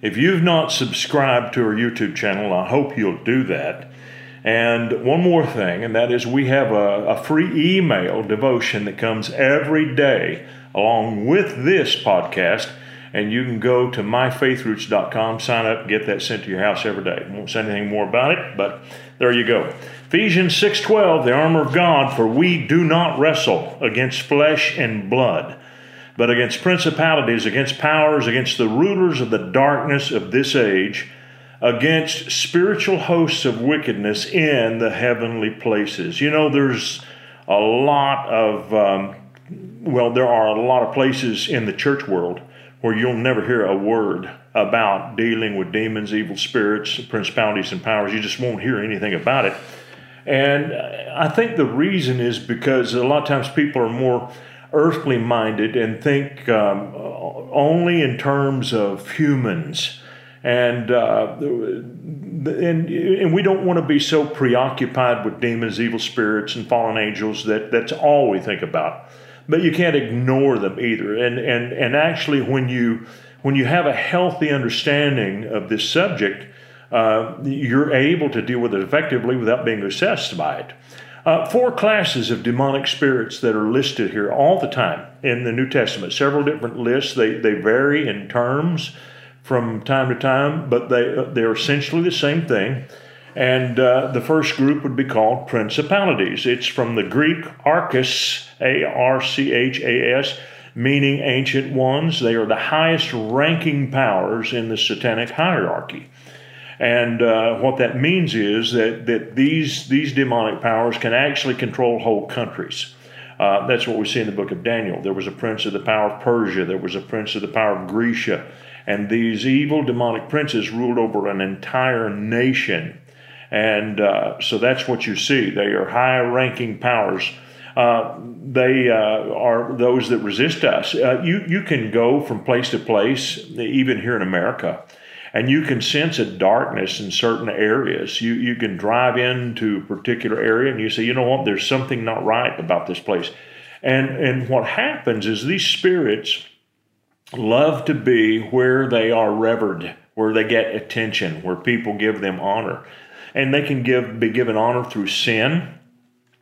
if you've not subscribed to our YouTube channel, I hope you'll do that. And one more thing, and that is we have a, a free email devotion that comes every day along with this podcast. And you can go to myfaithroots.com, sign up, get that sent to your house every day. I won't say anything more about it, but there you go. Ephesians 6:12, the armor of God, for we do not wrestle against flesh and blood but against principalities, against powers, against the rulers of the darkness of this age, against spiritual hosts of wickedness in the heavenly places. You know, there's a lot of, um, well, there are a lot of places in the church world where you'll never hear a word about dealing with demons, evil spirits, principalities, and powers. You just won't hear anything about it. And I think the reason is because a lot of times people are more earthly minded and think um, only in terms of humans. And, uh, and, and we don't want to be so preoccupied with demons, evil spirits, and fallen angels that that's all we think about. But you can't ignore them either. And, and, and actually, when you, when you have a healthy understanding of this subject, uh, you're able to deal with it effectively without being obsessed by it. Uh, four classes of demonic spirits that are listed here all the time in the New Testament. Several different lists. They, they vary in terms from time to time, but they, they're essentially the same thing. And uh, the first group would be called principalities. It's from the Greek archas, A R C H A S, meaning ancient ones. They are the highest ranking powers in the satanic hierarchy. And uh, what that means is that, that these, these demonic powers can actually control whole countries. Uh, that's what we see in the book of Daniel. There was a prince of the power of Persia, there was a prince of the power of Grecia, and these evil demonic princes ruled over an entire nation. And uh, so that's what you see. They are high ranking powers. Uh, they uh, are those that resist us. Uh, you, you can go from place to place, even here in America, and you can sense a darkness in certain areas. You you can drive into a particular area and you say, you know what, there's something not right about this place. And and what happens is these spirits love to be where they are revered, where they get attention, where people give them honor. And they can give be given honor through sin,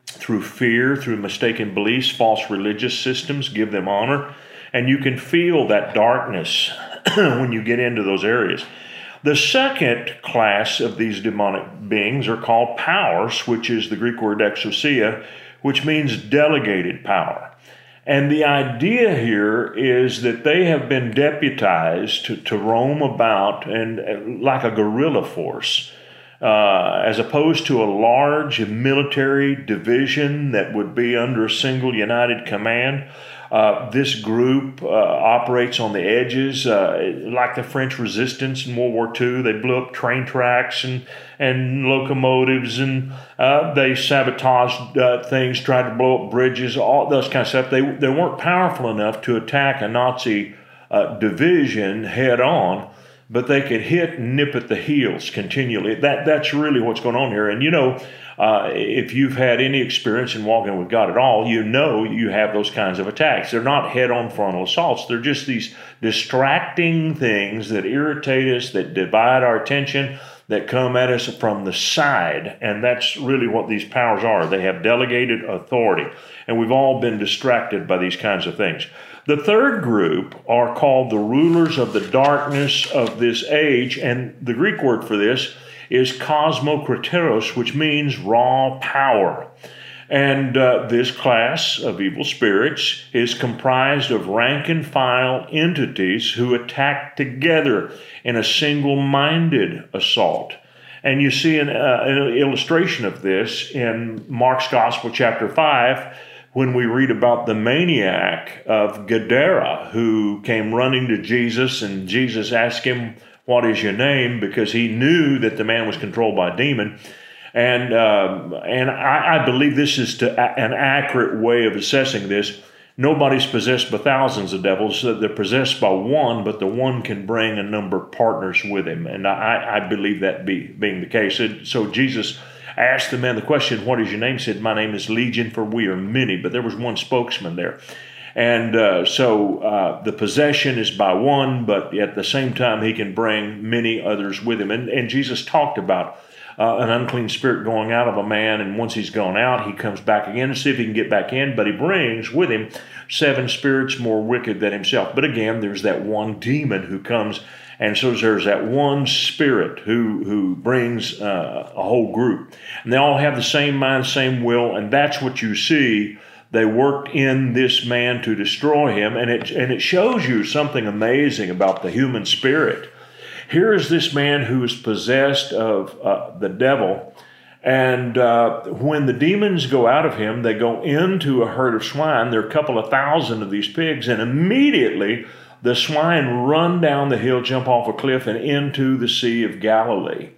through fear, through mistaken beliefs, false religious systems, give them honor. And you can feel that darkness when you get into those areas. The second class of these demonic beings are called powers, which is the Greek word exousia, which means delegated power. And the idea here is that they have been deputized to, to roam about and like a guerrilla force. Uh, as opposed to a large military division that would be under a single united command. Uh, this group uh, operates on the edges, uh, like the French resistance in World War II. They blew up train tracks and, and locomotives, and uh, they sabotaged uh, things, tried to blow up bridges, all those kind of stuff. They, they weren't powerful enough to attack a Nazi division head on but they could hit and nip at the heels continually. That that's really what's going on here. And you know, uh, if you've had any experience in walking with God at all, you know you have those kinds of attacks. They're not head-on frontal assaults. They're just these distracting things that irritate us, that divide our attention, that come at us from the side. And that's really what these powers are. They have delegated authority. And we've all been distracted by these kinds of things. The third group are called the rulers of the darkness of this age, and the Greek word for this is kosmokrateros, which means raw power. And uh, this class of evil spirits is comprised of rank and file entities who attack together in a single minded assault. And you see an, uh, an illustration of this in Mark's Gospel, chapter 5 when we read about the maniac of Gadara who came running to Jesus and Jesus asked him What is your name? Because he knew that the man was controlled by a demon. And, um, and I, I, believe this is to, an accurate way of assessing this. Nobody's possessed by thousands of devils. They're possessed by one, but the one can bring a number of partners with him. And I, I believe that be, being the case. So Jesus asked the man the question, What is your name? He said, My name is Legion, for we are many. But there was one spokesman there. And uh, so uh, the possession is by one, but at the same time, he can bring many others with him. And, and Jesus talked about uh, an unclean spirit going out of a man, and once he's gone out, he comes back again to see if he can get back in, but he brings with him seven spirits more wicked than himself. But again, there's that one demon who comes and so there's that one spirit who, who brings uh, a whole group. And they all have the same mind, same will, and that's what you see. They worked in this man to destroy him, and it, and it shows you something amazing about the human spirit. Here is this man who is possessed of uh, the devil, and uh, when the demons go out of him, they go into a herd of swine. There are a couple of thousand of these pigs, and immediately the swine run down the hill, jump off a cliff, and into the Sea of Galilee.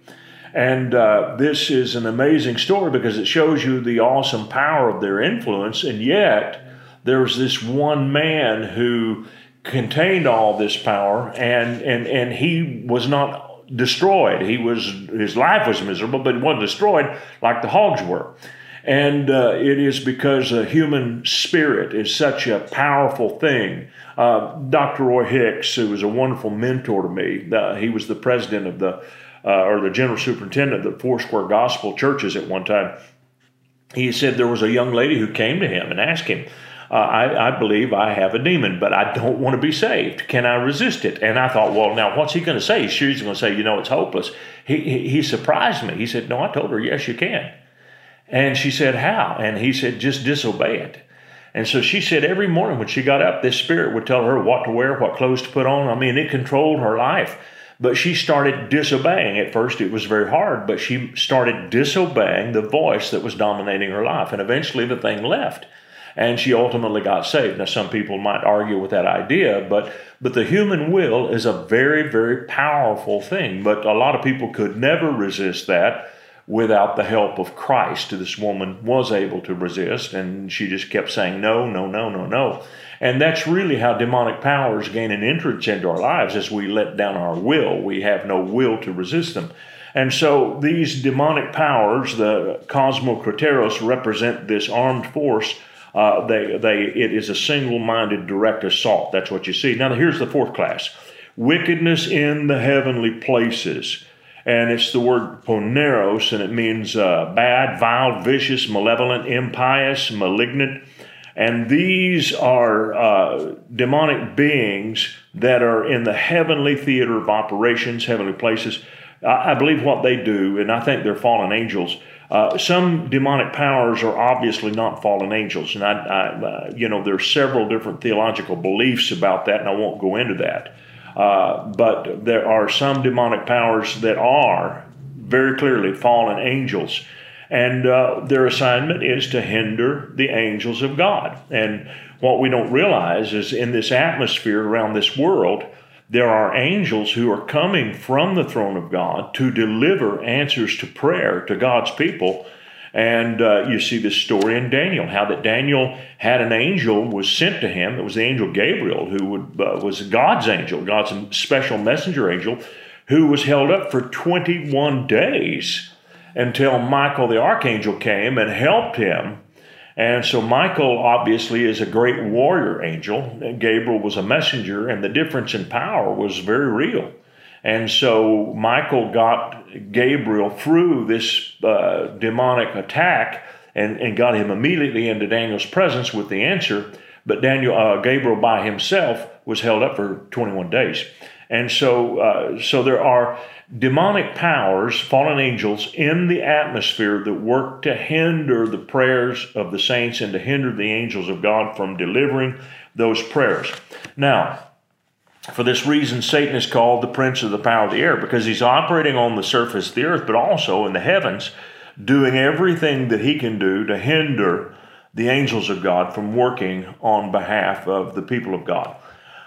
And uh, this is an amazing story because it shows you the awesome power of their influence. And yet, there's this one man who contained all this power, and, and, and he was not destroyed. He was his life was miserable, but he wasn't destroyed like the hogs were. And uh, it is because the human spirit is such a powerful thing. Uh, Dr. Roy Hicks, who was a wonderful mentor to me, uh, he was the president of the, uh, or the general superintendent of the Foursquare Gospel Churches at one time. He said there was a young lady who came to him and asked him, uh, I, I, believe I have a demon, but I don't want to be saved. Can I resist it? And I thought, well, now what's he going to say? She's going to say, you know, it's hopeless. He, he, he surprised me. He said, no, I told her, yes, you can. And she said, How? And he said, Just disobey it. And so she said every morning when she got up, this spirit would tell her what to wear, what clothes to put on. I mean, it controlled her life. But she started disobeying. At first, it was very hard, but she started disobeying the voice that was dominating her life. And eventually, the thing left. And she ultimately got saved. Now, some people might argue with that idea, but, but the human will is a very, very powerful thing. But a lot of people could never resist that without the help of Christ. This woman was able to resist, and she just kept saying, No, no, no, no, no. And that's really how demonic powers gain an entrance into our lives as we let down our will. We have no will to resist them. And so these demonic powers, the Cosmocrateros, represent this armed force. Uh, they, they, it is a single minded direct assault. That's what you see. Now, here's the fourth class wickedness in the heavenly places and it's the word poneros, and it means uh, bad, vile, vicious, malevolent, impious, malignant. And these are uh, demonic beings that are in the heavenly theater of operations, heavenly places. I, I believe what they do, and I think they're fallen angels. Uh, some demonic powers are obviously not fallen angels, and I, I uh, you know, there's several different theological beliefs about that, and I won't go into that. Uh, but there are some demonic powers that are very clearly fallen angels. And uh, their assignment is to hinder the angels of God. And what we don't realize is in this atmosphere around this world, there are angels who are coming from the throne of God to deliver answers to prayer to God's people and uh, you see this story in Daniel, how that Daniel had an angel was sent to him. It was the angel Gabriel, who would, uh, was God's angel, God's special messenger angel, who was held up for 21 days until Michael the archangel came and helped him. And so Michael obviously is a great warrior angel. Gabriel was a messenger, and the difference in power was very real. And so Michael got Gabriel through this uh, demonic attack and, and got him immediately into Daniel's presence with the answer. But Daniel, uh, Gabriel by himself was held up for 21 days. And so, uh, so there are demonic powers, fallen angels in the atmosphere that work to hinder the prayers of the saints and to hinder the angels of God from delivering those prayers. Now, for this reason, Satan is called the prince of the power of the air because he's operating on the surface of the earth, but also in the heavens, doing everything that he can do to hinder the angels of God from working on behalf of the people of God.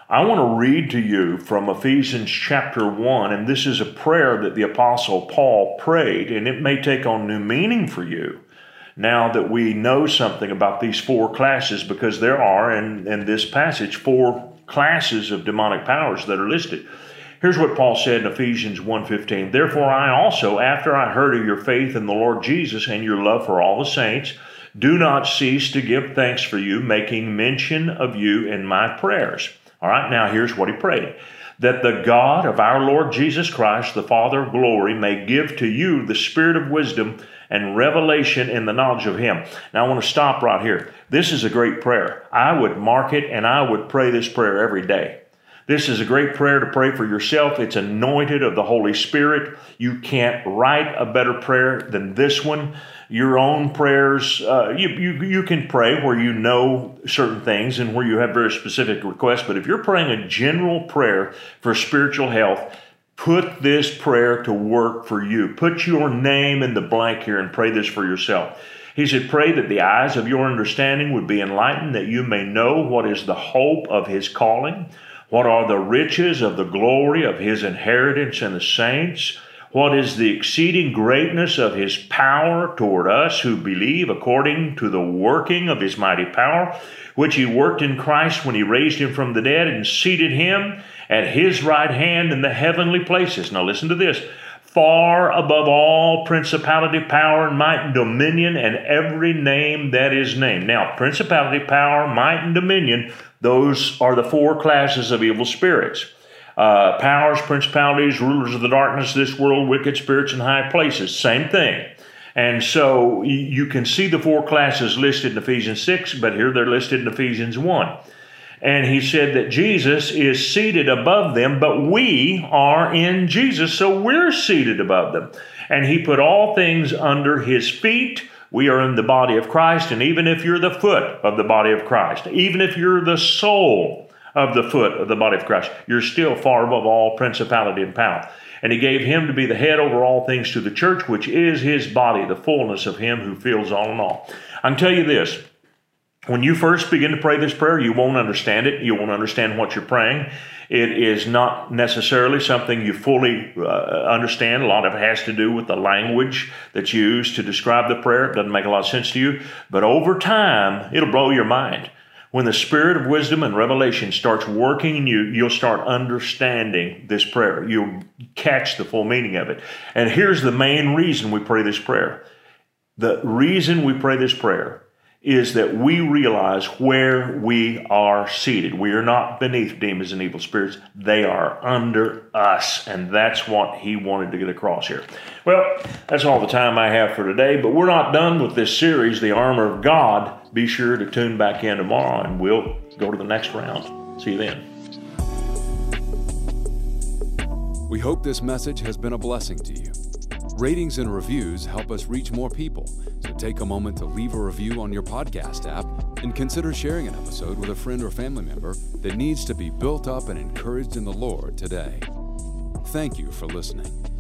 I want to read to you from Ephesians chapter 1, and this is a prayer that the Apostle Paul prayed, and it may take on new meaning for you now that we know something about these four classes, because there are in, in this passage four classes of demonic powers that are listed. Here's what Paul said in Ephesians 1:15. Therefore I also, after I heard of your faith in the Lord Jesus and your love for all the saints, do not cease to give thanks for you, making mention of you in my prayers all right, now here's what he prayed that the God of our Lord Jesus Christ, the Father of glory, may give to you the spirit of wisdom and revelation in the knowledge of Him. Now, I want to stop right here. This is a great prayer. I would mark it and I would pray this prayer every day. This is a great prayer to pray for yourself. It's anointed of the Holy Spirit. You can't write a better prayer than this one. Your own prayers, uh, you, you, you can pray where you know certain things and where you have very specific requests. But if you're praying a general prayer for spiritual health, put this prayer to work for you. Put your name in the blank here and pray this for yourself. He said, Pray that the eyes of your understanding would be enlightened, that you may know what is the hope of his calling what are the riches of the glory of his inheritance in the saints? What is the exceeding greatness of his power toward us who believe according to the working of his mighty power, which he worked in Christ when he raised him from the dead and seated him at his right hand in the heavenly places? Now listen to this far above all principality, power, might, and dominion, and every name that is named. Now, principality, power, might, and dominion, those are the four classes of evil spirits. Uh, powers, principalities, rulers of the darkness, this world, wicked spirits in high places. Same thing. And so you can see the four classes listed in Ephesians 6, but here they're listed in Ephesians 1. And he said that Jesus is seated above them, but we are in Jesus, so we're seated above them. And he put all things under his feet we are in the body of Christ, and even if you're the foot of the body of Christ, even if you're the soul of the foot of the body of Christ, you're still far above all principality and power. And he gave him to be the head over all things to the church, which is his body, the fullness of him who fills all in all. I can tell you this when you first begin to pray this prayer, you won't understand it. You won't understand what you're praying. It is not necessarily something you fully uh, understand. A lot of it has to do with the language that's used to describe the prayer. It doesn't make a lot of sense to you. But over time, it'll blow your mind. When the spirit of wisdom and revelation starts working in you, you'll start understanding this prayer. You'll catch the full meaning of it. And here's the main reason we pray this prayer. The reason we pray this prayer is that we realize where we are seated. We are not beneath demons and evil spirits, they are under us. And that's what he wanted to get across here. Well, that's all the time I have for today, but we're not done with this series, The Armor of God. Be sure to tune back in tomorrow and we'll go to the next round. See you then. We hope this message has been a blessing to you. Ratings and reviews help us reach more people, so take a moment to leave a review on your podcast app and consider sharing an episode with a friend or family member that needs to be built up and encouraged in the Lord today. Thank you for listening.